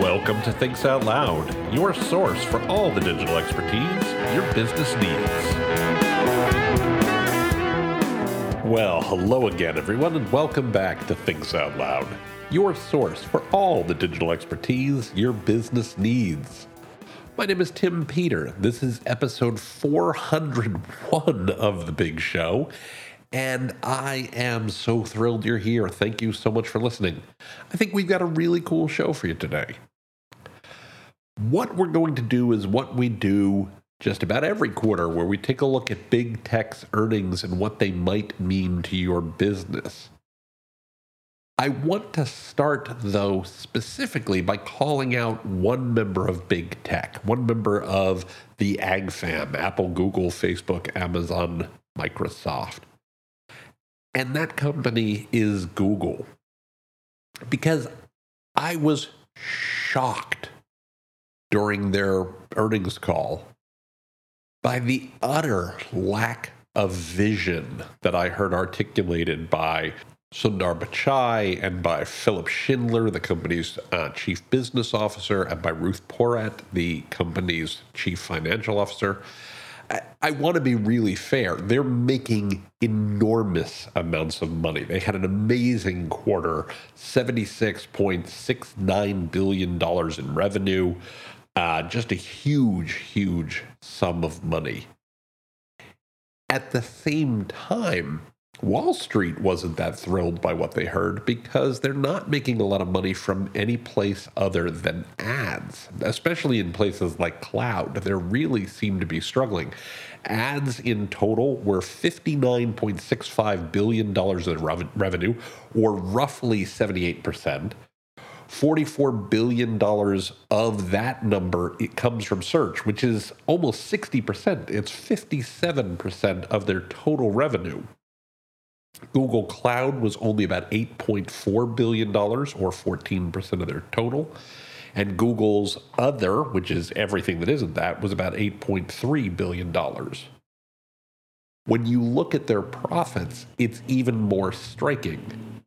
Welcome to Thinks Out Loud, your source for all the digital expertise your business needs. Well, hello again, everyone, and welcome back to Thinks Out Loud, your source for all the digital expertise your business needs. My name is Tim Peter. This is episode 401 of The Big Show, and I am so thrilled you're here. Thank you so much for listening. I think we've got a really cool show for you today. What we're going to do is what we do just about every quarter, where we take a look at big tech's earnings and what they might mean to your business. I want to start, though, specifically by calling out one member of big tech, one member of the AgFam Apple, Google, Facebook, Amazon, Microsoft. And that company is Google. Because I was shocked during their earnings call by the utter lack of vision that I heard articulated by Sundar Pichai and by Philipp Schindler, the company's uh, chief business officer, and by Ruth Porat, the company's chief financial officer. I, I want to be really fair. They're making enormous amounts of money. They had an amazing quarter $76.69 billion in revenue. Uh, just a huge, huge sum of money. At the same time, Wall Street wasn't that thrilled by what they heard because they're not making a lot of money from any place other than ads, especially in places like cloud. They really seem to be struggling. Ads in total were $59.65 billion in revenue, or roughly 78%. $44 billion of that number it comes from search, which is almost 60%. It's 57% of their total revenue. Google Cloud was only about $8.4 billion, or 14% of their total. And Google's other, which is everything that isn't that, was about $8.3 billion. When you look at their profits, it's even more striking.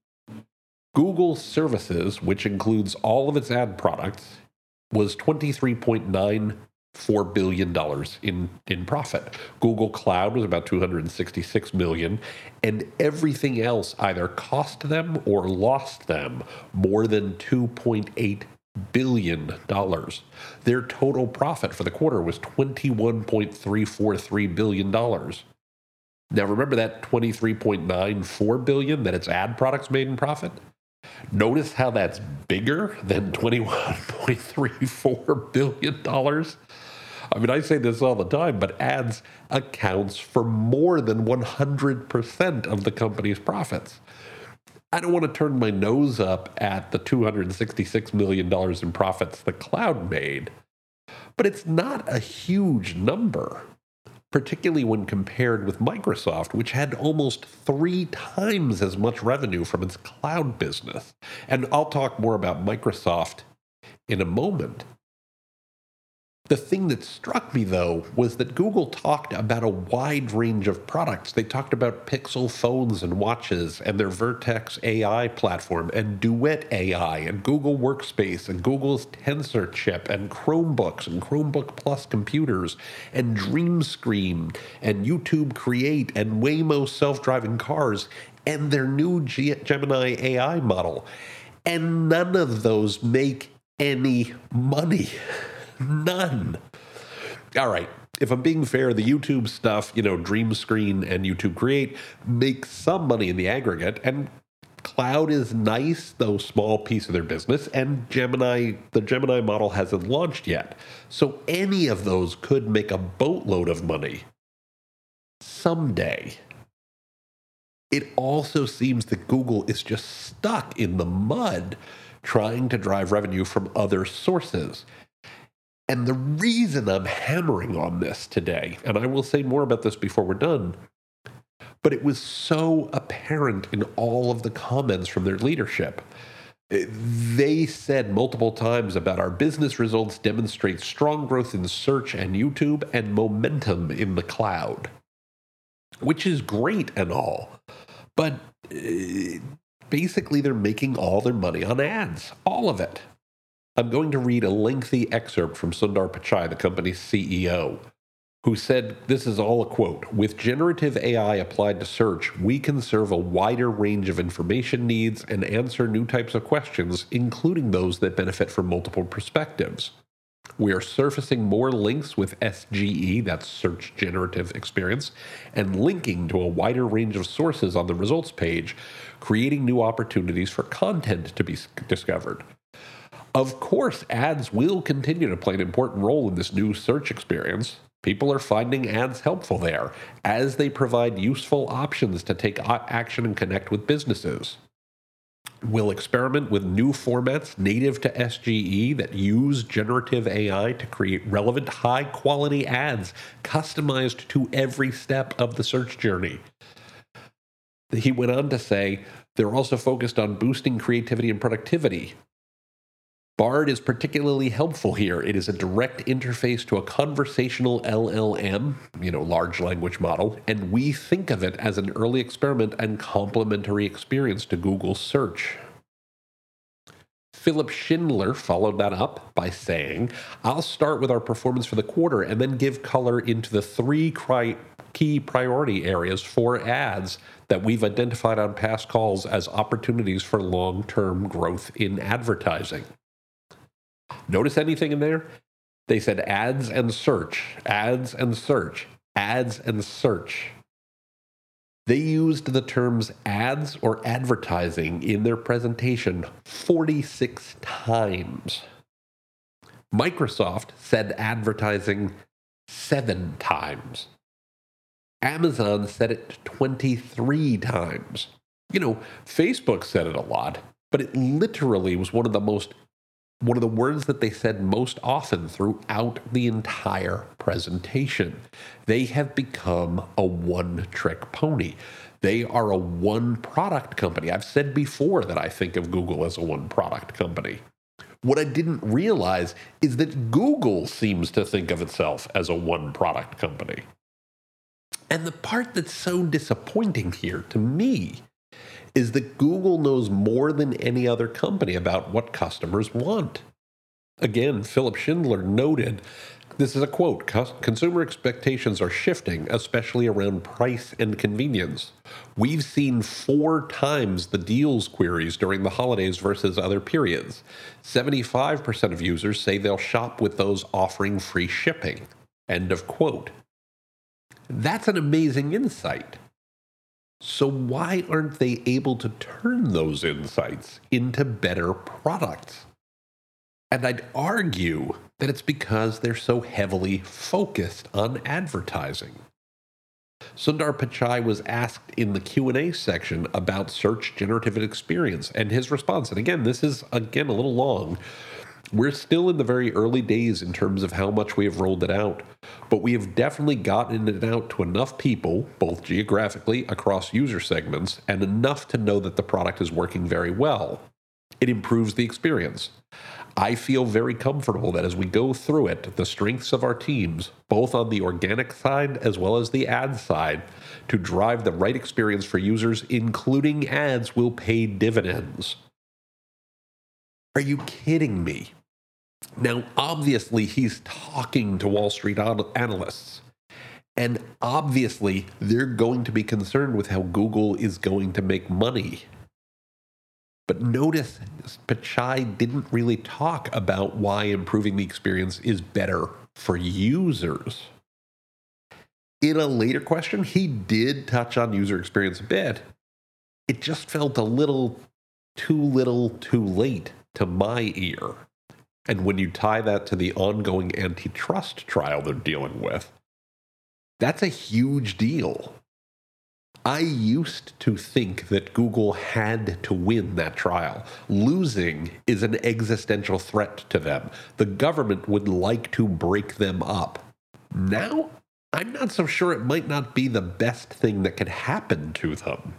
Google Services, which includes all of its ad products, was $23.94 billion in, in profit. Google Cloud was about 266 million, and everything else either cost them or lost them more than $2.8 billion. Their total profit for the quarter was 21.343 billion dollars. Now remember that 23.94 billion that its ad products made in profit? Notice how that's bigger than $21.34 billion. I mean, I say this all the time, but ads accounts for more than 100% of the company's profits. I don't want to turn my nose up at the $266 million in profits the cloud made, but it's not a huge number particularly when compared with Microsoft, which had almost three times as much revenue from its cloud business. And I'll talk more about Microsoft in a moment. The thing that struck me, though, was that Google talked about a wide range of products. They talked about Pixel phones and watches, and their Vertex AI platform, and Duet AI, and Google Workspace, and Google's Tensor chip, and Chromebooks, and Chromebook Plus computers, and DreamScreen, and YouTube Create, and Waymo self driving cars, and their new Gemini AI model. And none of those make any money. None. All right. If I'm being fair, the YouTube stuff, you know, Dream Screen and YouTube Create make some money in the aggregate, and Cloud is nice, though small piece of their business, and Gemini, the Gemini model hasn't launched yet. So any of those could make a boatload of money someday. It also seems that Google is just stuck in the mud trying to drive revenue from other sources. And the reason I'm hammering on this today, and I will say more about this before we're done, but it was so apparent in all of the comments from their leadership. They said multiple times about our business results demonstrate strong growth in search and YouTube and momentum in the cloud, which is great and all. But uh, basically, they're making all their money on ads, all of it. I'm going to read a lengthy excerpt from Sundar Pichai, the company's CEO, who said this is all a quote With generative AI applied to search, we can serve a wider range of information needs and answer new types of questions, including those that benefit from multiple perspectives. We are surfacing more links with SGE, that's Search Generative Experience, and linking to a wider range of sources on the results page, creating new opportunities for content to be discovered. Of course, ads will continue to play an important role in this new search experience. People are finding ads helpful there as they provide useful options to take action and connect with businesses. We'll experiment with new formats native to SGE that use generative AI to create relevant, high quality ads customized to every step of the search journey. He went on to say they're also focused on boosting creativity and productivity Bard is particularly helpful here. It is a direct interface to a conversational LLM, you know, large language model, and we think of it as an early experiment and complementary experience to Google search. Philipp Schindler followed that up by saying, I'll start with our performance for the quarter and then give color into the three cri- key priority areas for ads that we've identified on past calls as opportunities for long term growth in advertising. Notice anything in there? They said ads and search, ads and search, ads and search. They used the terms ads or advertising in their presentation 46 times. Microsoft said advertising seven times. Amazon said it 23 times. You know, Facebook said it a lot, but it literally was one of the most one of the words that they said most often throughout the entire presentation. They have become a one trick pony. They are a one product company. I've said before that I think of Google as a one product company. What I didn't realize is that Google seems to think of itself as a one product company. And the part that's so disappointing here to me is that Google knows more than any other company about what customers want. Again, Philipp Schindler noted this is a quote Consumer expectations are shifting, especially around price and convenience. We've seen four times the deals queries during the holidays versus other periods. 75% of users say they'll shop with those offering free shipping. End of quote. That's an amazing insight. So, why aren't they able to turn those insights into better products? And I'd argue that it's because they're so heavily focused on advertising. Sundar Pichai was asked in the Q&A section about search generative experience and his response. And again, this is again a little long, we're still in the very early days in terms of how much we have rolled it out, but we have definitely gotten it out to enough people, both geographically across user segments, and enough to know that the product is working very well. It improves the experience. I feel very comfortable that as we go through it, the strengths of our teams, both on the organic side as well as the ad side, to drive the right experience for users, including ads, will pay dividends. Are you kidding me? Now, obviously, he's talking to Wall Street analysts. And obviously, they're going to be concerned with how Google is going to make money. But notice Pichai didn't really talk about why improving the experience is better for users. In a later question, he did touch on user experience a bit. It just felt a little too little too late to my ear. And when you tie that to the ongoing antitrust trial they're dealing with, that's a huge deal. I used to think that Google had to win that trial. Losing is an existential threat to them. The government would like to break them up. Now, I'm not so sure it might not be the best thing that could happen to them.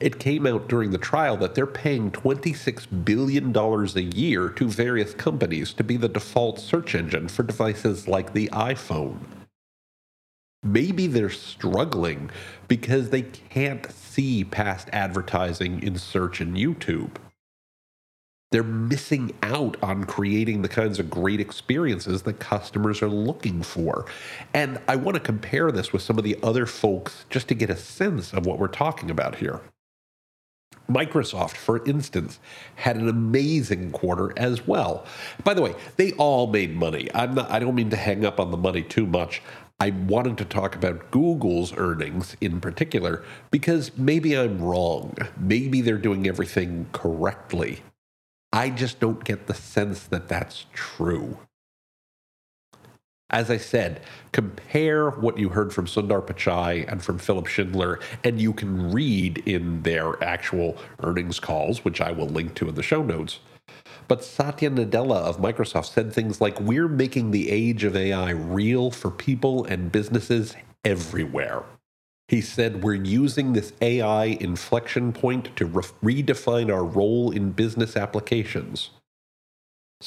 It came out during the trial that they're paying $26 billion a year to various companies to be the default search engine for devices like the iPhone. Maybe they're struggling because they can't see past advertising in search and YouTube. They're missing out on creating the kinds of great experiences that customers are looking for. And I want to compare this with some of the other folks just to get a sense of what we're talking about here. Microsoft, for instance, had an amazing quarter as well. By the way, they all made money. I'm not I don't mean to hang up on the money too much. I wanted to talk about Google's earnings in particular because maybe I'm wrong. Maybe they're doing everything correctly. I just don't get the sense that that's true. As I said, compare what you heard from Sundar Pichai and from Philipp Schindler, and you can read in their actual earnings calls, which I will link to in the show notes. But Satya Nadella of Microsoft said things like, We're making the age of AI real for people and businesses everywhere. He said, We're using this AI inflection point to re- redefine our role in business applications.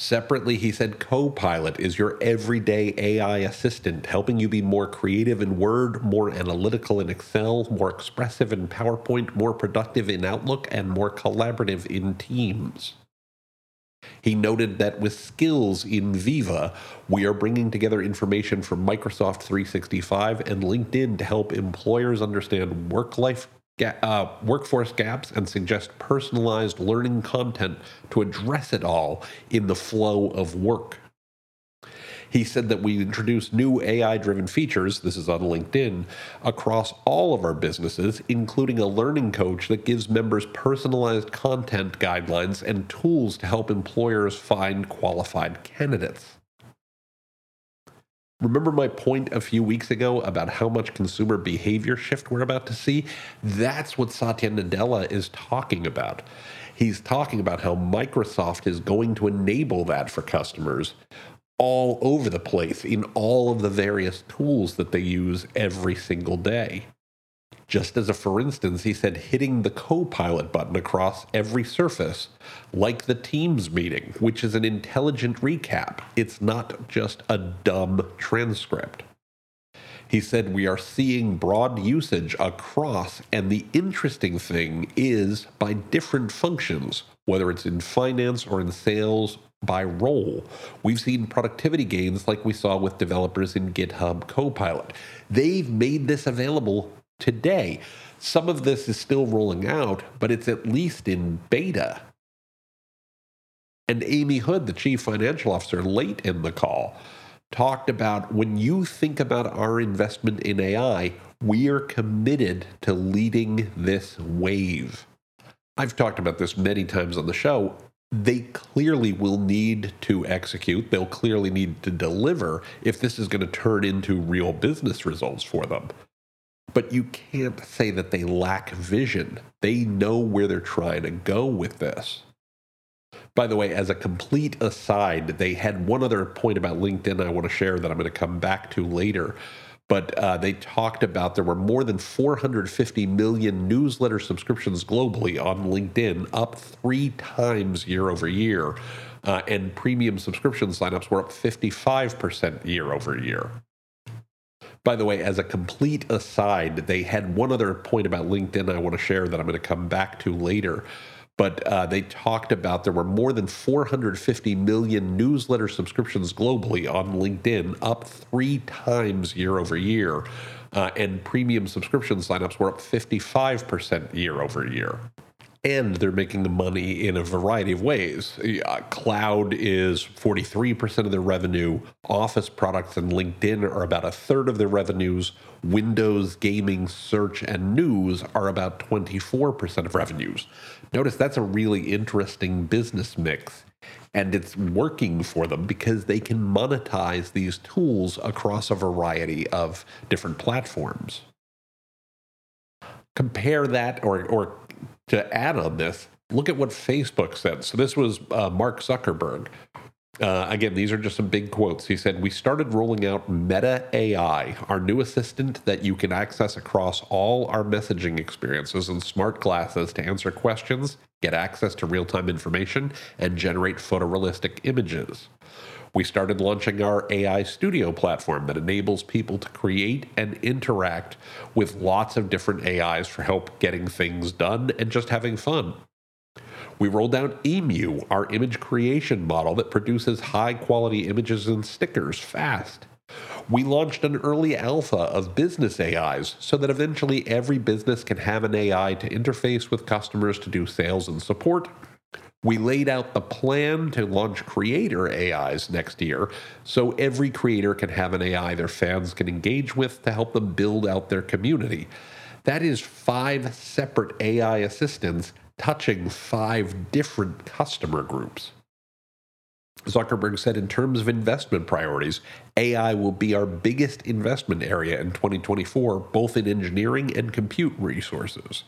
Separately, he said Copilot is your everyday AI assistant, helping you be more creative in Word, more analytical in Excel, more expressive in PowerPoint, more productive in Outlook, and more collaborative in Teams. He noted that with skills in Viva, we are bringing together information from Microsoft 365 and LinkedIn to help employers understand work life uh, workforce gaps and suggest personalized learning content to address it all in the flow of work. He said that we introduce new AI driven features, this is on LinkedIn, across all of our businesses, including a learning coach that gives members personalized content guidelines and tools to help employers find qualified candidates. Remember my point a few weeks ago about how much consumer behavior shift we're about to see? That's what Satya Nadella is talking about. He's talking about how Microsoft is going to enable that for customers all over the place in all of the various tools that they use every single day. Just as a for instance, he said hitting the Copilot button across every surface, like the Teams meeting, which is an intelligent recap. It's not just a dumb transcript. He said we are seeing broad usage across, and the interesting thing is by different functions, whether it's in finance or in sales by role. We've seen productivity gains like we saw with developers in GitHub Copilot. They've made this available today. Some of this is still rolling out, but it's at least in beta. And Amy Hood, the chief financial officer, late in the call, talked about when you think about our investment in AI, we are committed to leading this wave. I've talked about this many times on the show. They clearly will need to execute, they'll clearly need to deliver if this is going to turn into real business results for them. But you can't say that they lack vision. They know where they're trying to go with this. By the way, as a complete aside, they had one other point about LinkedIn I want to share that I'm going to come back to later. But uh, they talked about there were more than 450 million newsletter subscriptions globally on LinkedIn, up three times year over year. Uh, and premium subscription signups were up 55% year over year. By the way, as a complete aside, they had one other point about LinkedIn I want to share that I'm going to come back to later. But uh, they talked about there were more than 450 million newsletter subscriptions globally on LinkedIn, up three times year over year. Uh, and premium subscription signups were up 55% year over year and they're making the money in a variety of ways. Uh, cloud is 43% of their revenue. Office products and LinkedIn are about a third of their revenues. Windows, gaming, search, and news are about 24% of revenues. Notice that's a really interesting business mix. And it's working for them because they can monetize these tools across a variety of different platforms compare that or, or to add on this, look at what Facebook said. So this was uh, Mark Zuckerberg. Uh, again, these are just some big quotes. He said, We started rolling out Meta AI, our new assistant that you can access across all our messaging experiences and smart glasses to answer questions, get access to real time information, and generate photorealistic images. We started launching our AI studio platform that enables people to create and interact with lots of different AIs for help getting things done and just having fun. We rolled out Emu, our image creation model that produces high quality images and stickers fast. We launched an early alpha of business AIs so that eventually every business can have an AI to interface with customers to do sales and support. We laid out the plan to launch creator AIs next year so every creator can have an AI their fans can engage with to help them build out their community. That is five separate AI assistants touching five different customer groups. Zuckerberg said, in terms of investment priorities, AI will be our biggest investment area in 2024, both in engineering and compute resources.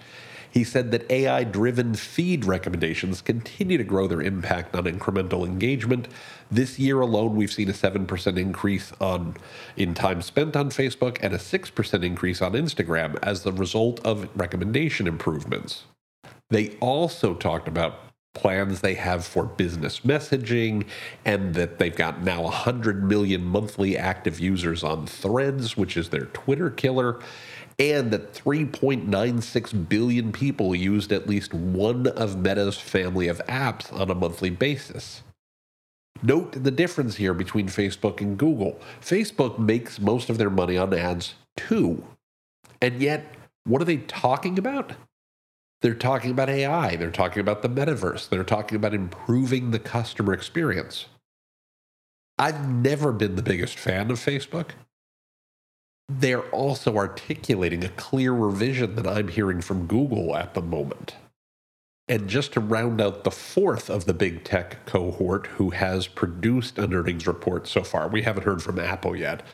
He said that AI driven feed recommendations continue to grow their impact on incremental engagement. This year alone, we've seen a 7% increase on, in time spent on Facebook and a 6% increase on Instagram as the result of recommendation improvements. They also talked about plans they have for business messaging and that they've got now 100 million monthly active users on threads which is their twitter killer and that 3.96 billion people used at least one of meta's family of apps on a monthly basis. Note the difference here between facebook and google. Facebook makes most of their money on ads too. And yet what are they talking about they're talking about AI. They're talking about the metaverse. They're talking about improving the customer experience. I've never been the biggest fan of Facebook. They're also articulating a clearer vision than I'm hearing from Google at the moment. And just to round out the fourth of the big tech cohort who has produced an earnings report so far, we haven't heard from Apple yet.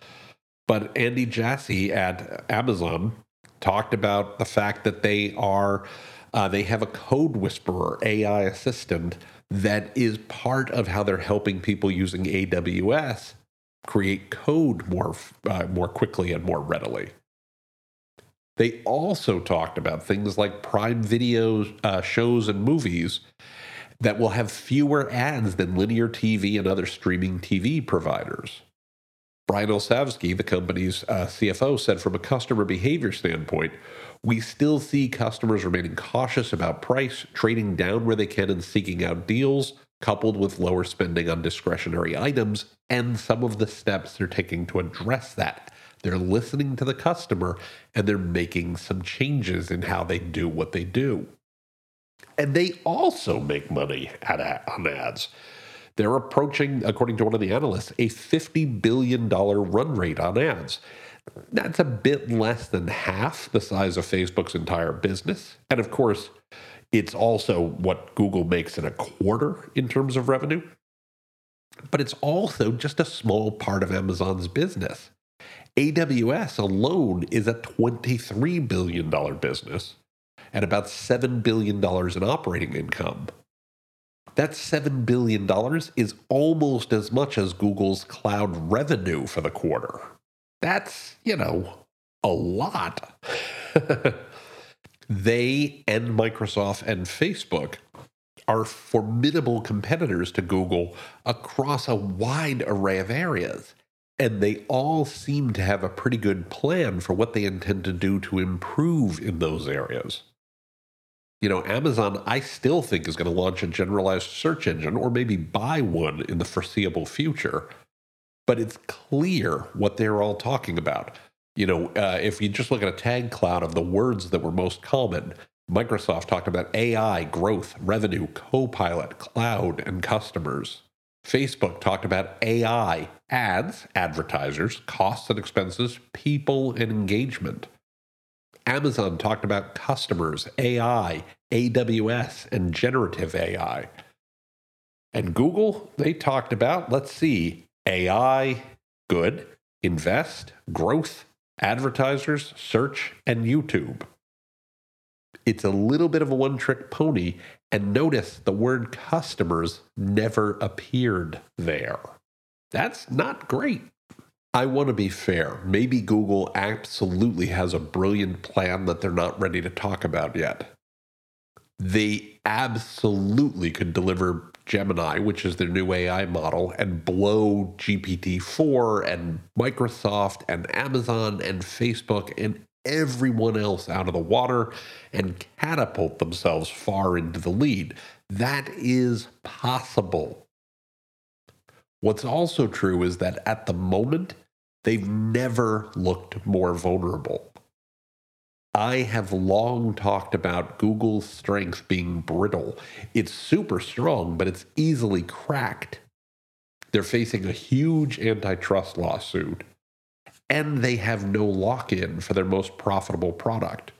But Andy Jassy at Amazon talked about the fact that they are uh, they have a CodeWhisperer AI assistant that is part of how they're helping people using AWS create code more uh, more quickly and more readily. They also talked about things like Prime Video uh, shows and movies that will have fewer ads than linear TV and other streaming TV providers. Brian Olsavsky, the company's uh, CFO, said from a customer behavior standpoint, we still see customers remaining cautious about price, trading down where they can and seeking out deals, coupled with lower spending on discretionary items, and some of the steps they're taking to address that. They're listening to the customer and they're making some changes in how they do what they do. And they also make money at, on ads. They're approaching, according to one of the analysts, a $50 billion run rate on ads. That's a bit less than half the size of Facebook's entire business. And of course, it's also what Google makes in a quarter in terms of revenue. But it's also just a small part of Amazon's business. AWS alone is a $23 billion business and about $7 billion in operating income. That $7 billion is almost as much as Google's cloud revenue for the quarter. That's, you know, a lot. they and Microsoft and Facebook are formidable competitors to Google across a wide array of areas. And they all seem to have a pretty good plan for what they intend to do to improve in those areas. You know, Amazon, I still think, is going to launch a generalized search engine or maybe buy one in the foreseeable future but it's clear what they're all talking about. You know, uh, if you just look at a tag cloud of the words that were most common, Microsoft talked about AI, growth, revenue, Copilot, cloud, and customers. Facebook talked about AI, ads, advertisers, costs and expenses, people, and engagement. Amazon talked about customers, AI, AWS, and generative AI. And Google, they talked about, let's see, AI, good, invest, growth, advertisers, search, and YouTube. It's a little bit of a one trick pony, and notice the word customers never appeared there. That's not great. I want to be fair. Maybe Google absolutely has a brilliant plan that they're not ready to talk about yet. They absolutely could deliver Gemini, which is their new AI model, and blow GPT 4 and Microsoft and Amazon and Facebook and everyone else out of the water and catapult themselves far into the lead. That is possible. What's also true is that at the moment, they've never looked more vulnerable. I have long talked about Google's strength being brittle. It's super strong, but it's easily cracked. They're facing a huge antitrust lawsuit, and they have no lock in for their most profitable product.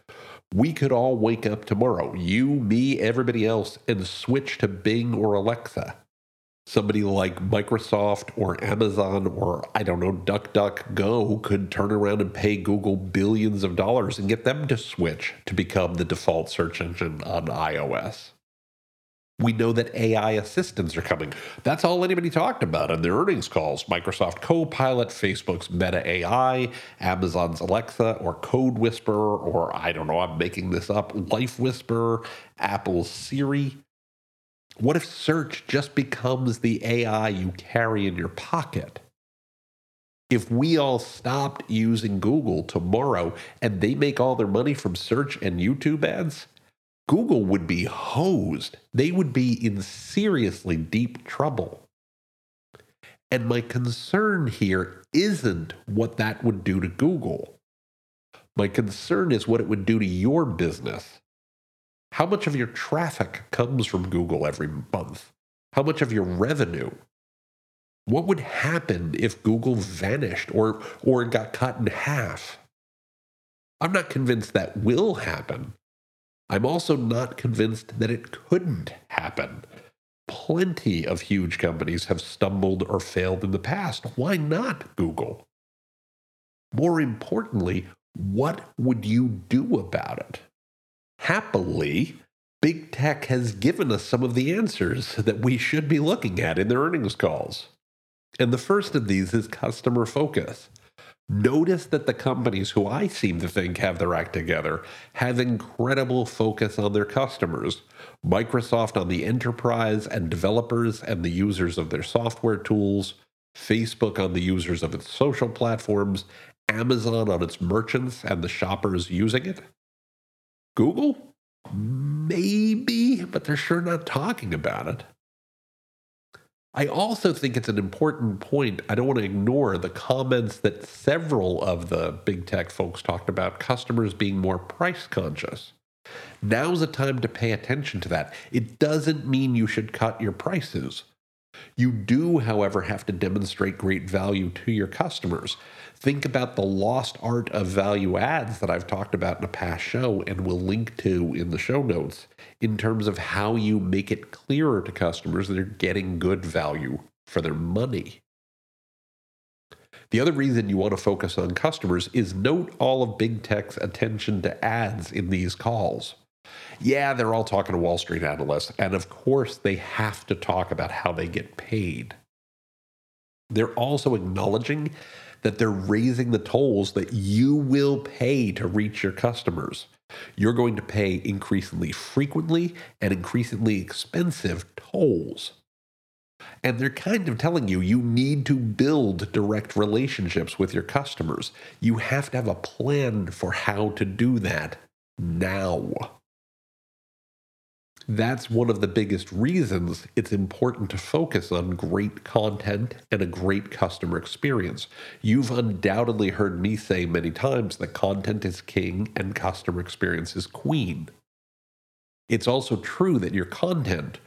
We could all wake up tomorrow, you, me, everybody else, and switch to Bing or Alexa somebody like Microsoft or Amazon or I don't know, DuckDuckGo could turn around and pay Google billions of dollars and get them to switch to become the default search engine on iOS. We know that AI assistants are coming. That's all anybody talked about in their earnings calls. Microsoft Copilot, Facebook's Meta AI, Amazon's Alexa, or CodeWhisperer, or I don't know, I'm making this up, Life Whisperer, Apple's Siri. What if search just becomes the AI you carry in your pocket? If we all stopped using Google tomorrow and they make all their money from search and YouTube ads, Google would be hosed. They would be in seriously deep trouble. And my concern here isn't what that would do to Google. My concern is what it would do to your business. How much of your traffic comes from Google every month? How much of your revenue? What would happen if Google vanished or, or got cut in half? I'm not convinced that will happen. I'm also not convinced that it couldn't happen. Plenty of huge companies have stumbled or failed in the past. Why not Google? More importantly, what would you do about it? Happily, big tech has given us some of the answers that we should be looking at in their earnings calls. And the first of these is customer focus. Notice that the companies who I seem to think have their act together have incredible focus on their customers. Microsoft on the enterprise and developers and the users of their software tools, Facebook on the users of its social platforms, Amazon on its merchants and the shoppers using it. Google? Maybe, but they're sure not talking about it. I also think it's an important point. I don't want to ignore the comments that several of the big tech folks talked about customers being more price conscious. Now's the time to pay attention to that. It doesn't mean you should cut your prices. You do, however, have to demonstrate great value to your customers. Think about the lost art of value adds that I've talked about in a past show and will link to in the show notes in terms of how you make it clearer to customers that they're getting good value for their money. The other reason you want to focus on customers is note all of big tech's attention to ads in these calls. Yeah, they're all talking to Wall Street analysts, and of course, they have to talk about how they get paid. They're also acknowledging that they're raising the tolls that you will pay to reach your customers. You're going to pay increasingly frequently and increasingly expensive tolls. And they're kind of telling you you need to build direct relationships with your customers. You have to have a plan for how to do that now. That's one of the biggest reasons it's important to focus on great content and a great customer experience. You've undoubtedly heard me say many times that content is king and customer experience is queen. It's also true that your content,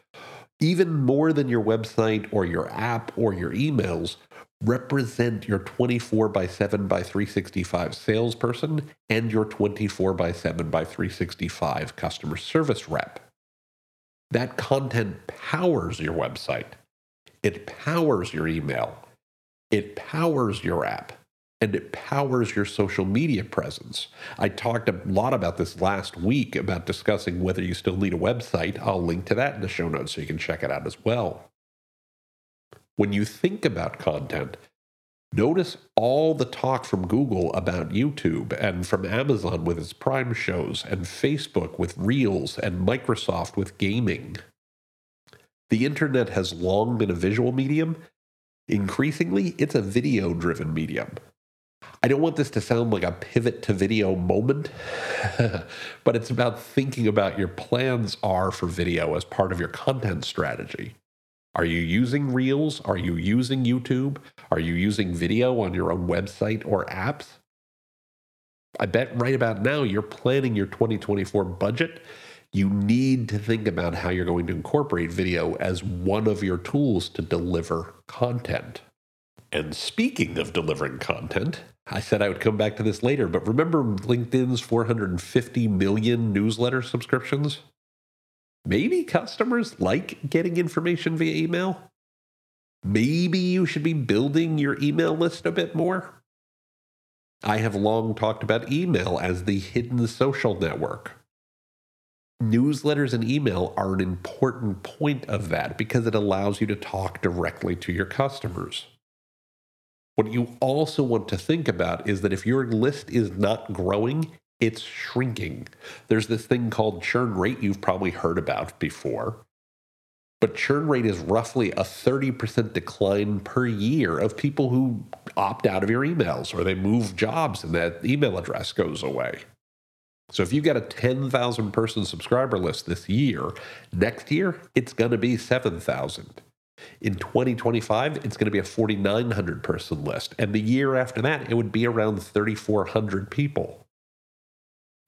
even more than your website or your app or your emails, represent your 24 by 7 by 365 salesperson and your 24 by 7 by 365 customer service rep. That content powers your website, it powers your email, it powers your app, and it powers your social media presence. I talked a lot about this last week about discussing whether you still need a website. I'll link to that in the show notes so you can check it out as well. When you think about content, Notice all the talk from Google about YouTube and from Amazon with its Prime shows and Facebook with Reels and Microsoft with gaming. The internet has long been a visual medium. Increasingly, it's a video driven medium. I don't want this to sound like a pivot to video moment, but it's about thinking about your plans are for video as part of your content strategy. Are you using Reels? Are you using YouTube? Are you using video on your own website or apps? I bet right about now you're planning your 2024 budget. You need to think about how you're going to incorporate video as one of your tools to deliver content. And speaking of delivering content, I said I would come back to this later, but remember LinkedIn's 450 million newsletter subscriptions? Maybe customers like getting information via email. Maybe you should be building your email list a bit more. I have long talked about email as the hidden social network. Newsletters and email are an important point of that because it allows you to talk directly to your customers. What you also want to think about is that if your list is not growing, it's shrinking. There's this thing called churn rate you've probably heard about before. But churn rate is roughly a 30% decline per year of people who opt out of your emails or they move jobs and that email address goes away. So if you get a 10,000 person subscriber list this year, next year it's going to be 7,000. In 2025, it's going to be a 4,900 person list. And the year after that, it would be around 3,400 people.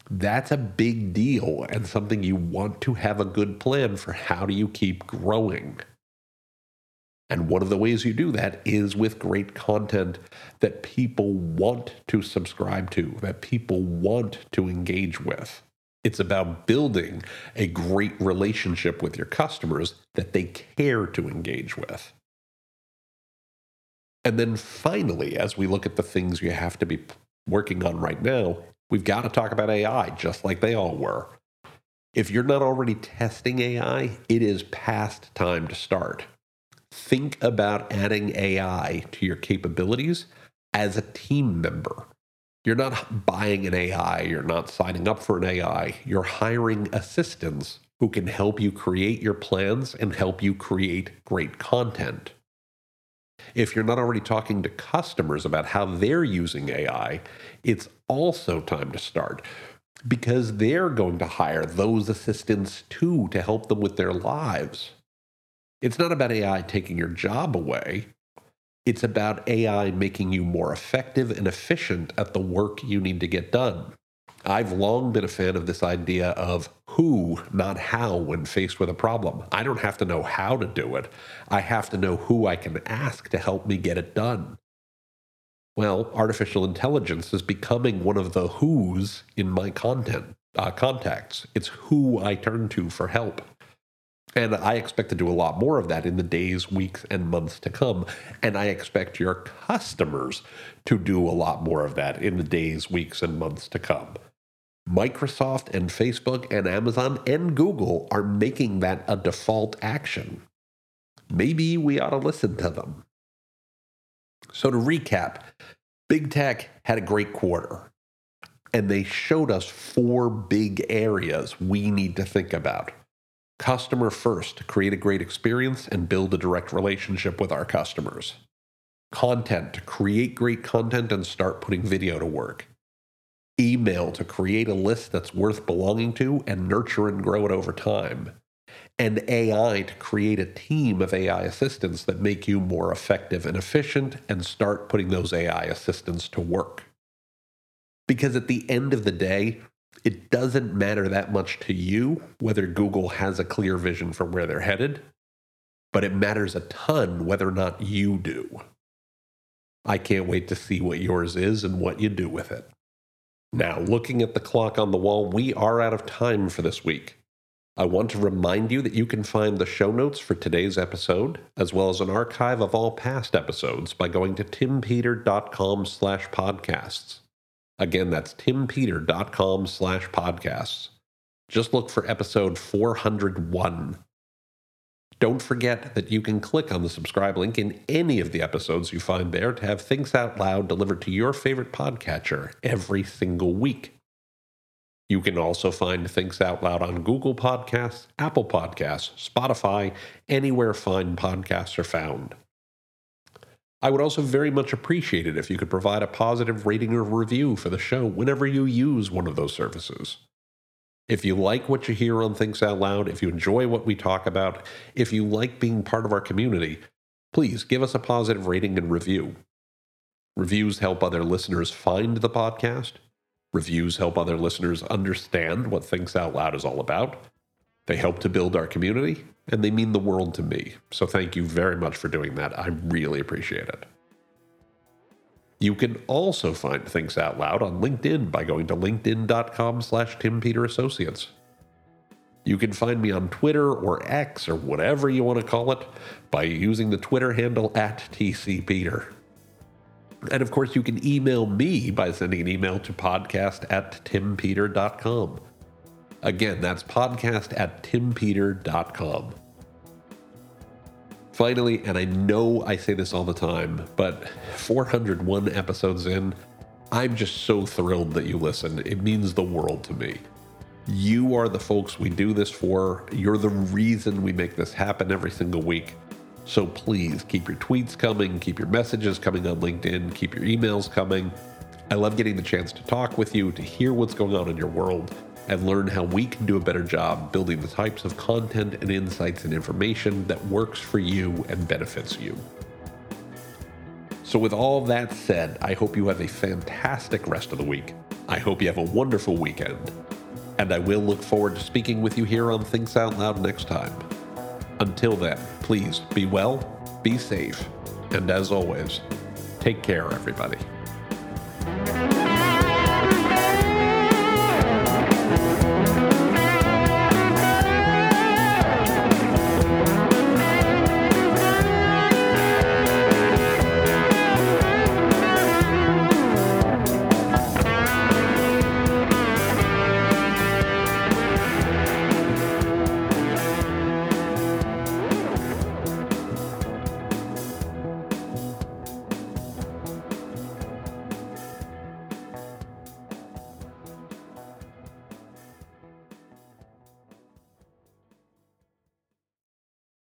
That's a big deal and something you want to have a good plan for how do you keep growing. And one of the ways you do that is with great content that people want to subscribe to, that people want to engage with. It's about building a great relationship with your customers that they care to engage with. And then finally, as we look at the things you have to be working on right now, we've got to talk about AI just like they all were. If you're not already testing AI, it is past time to start. Think about adding AI to your capabilities as a team member. You're not buying an AI, you're not signing up for an AI, you're hiring assistants who can help you create your plans and help you create great content. If you're not already talking to customers about how they're using AI, it's also time to start because they're going to hire those assistants too to help them with their lives. It's not about AI taking your job away. It's about AI making you more effective and efficient at the work you need to get done. I've long been a fan of this idea of who, not how, when faced with a problem. I don't have to know how to do it. I have to know who I can ask to help me get it done. Well, artificial intelligence is becoming one of the who's in my content uh, contacts. It's who I turn to for help. And I expect to do a lot more of that in the days, weeks, and months to come. And I expect your customers to do a lot more of that in the days, weeks, and months to come. Microsoft and Facebook and Amazon and Google are making that a default action. Maybe we ought to listen to them. So, to recap, Big Tech had a great quarter, and they showed us four big areas we need to think about customer first create a great experience and build a direct relationship with our customers. Content to create great content and start putting video to work. Email to create a list that's worth belonging to and nurture and grow it over time. And AI to create a team of AI assistants that make you more effective and efficient and start putting those AI assistants to work. Because at the end of the day, it doesn't matter that much to you whether Google has a clear vision for where they're headed, but it matters a ton whether or not you do. I can't wait to see what yours is and what you do with it. Now, looking at the clock on the wall, we are out of time for this week. I want to remind you that you can find the show notes for today's episode, as well as an archive of all past episodes by going to timpeter.com slash podcasts. Again, that's timpeter.com slash podcasts. Just look for episode 401. Don't forget that you can click on the subscribe link in any of the episodes you find there to have Thinks Out Loud delivered to your favorite podcatcher every single week. You can also find Thinks Out Loud on Google Podcasts, Apple Podcasts, Spotify, anywhere fine podcasts are found. I would also very much appreciate it if you could provide a positive rating or review for the show whenever you use one of those services. If you like what you hear on Thinks Out Loud, if you enjoy what we talk about, if you like being part of our community, please give us a positive rating and review. Reviews help other listeners find the podcast Reviews help other listeners understand what Thinks Out Loud is all about. They help to build our community, and they mean the world to me. So thank you very much for doing that. I really appreciate it. You can also find Thinks Out Loud on LinkedIn by going to linkedin.com slash timpeterassociates. You can find me on Twitter or X or whatever you want to call it by using the Twitter handle at TCPeter. And of course, you can email me by sending an email to podcast at timpeter.com. Again, that's podcast at timpeter.com. Finally, and I know I say this all the time, but 401 episodes in, I'm just so thrilled that you listen. It means the world to me. You are the folks we do this for. You're the reason we make this happen every single week. So please keep your tweets coming, keep your messages coming on LinkedIn, keep your emails coming. I love getting the chance to talk with you, to hear what's going on in your world, and learn how we can do a better job building the types of content and insights and information that works for you and benefits you. So, with all that said, I hope you have a fantastic rest of the week. I hope you have a wonderful weekend. And I will look forward to speaking with you here on Thinks Out Loud next time. Until then, please be well, be safe, and as always, take care, everybody.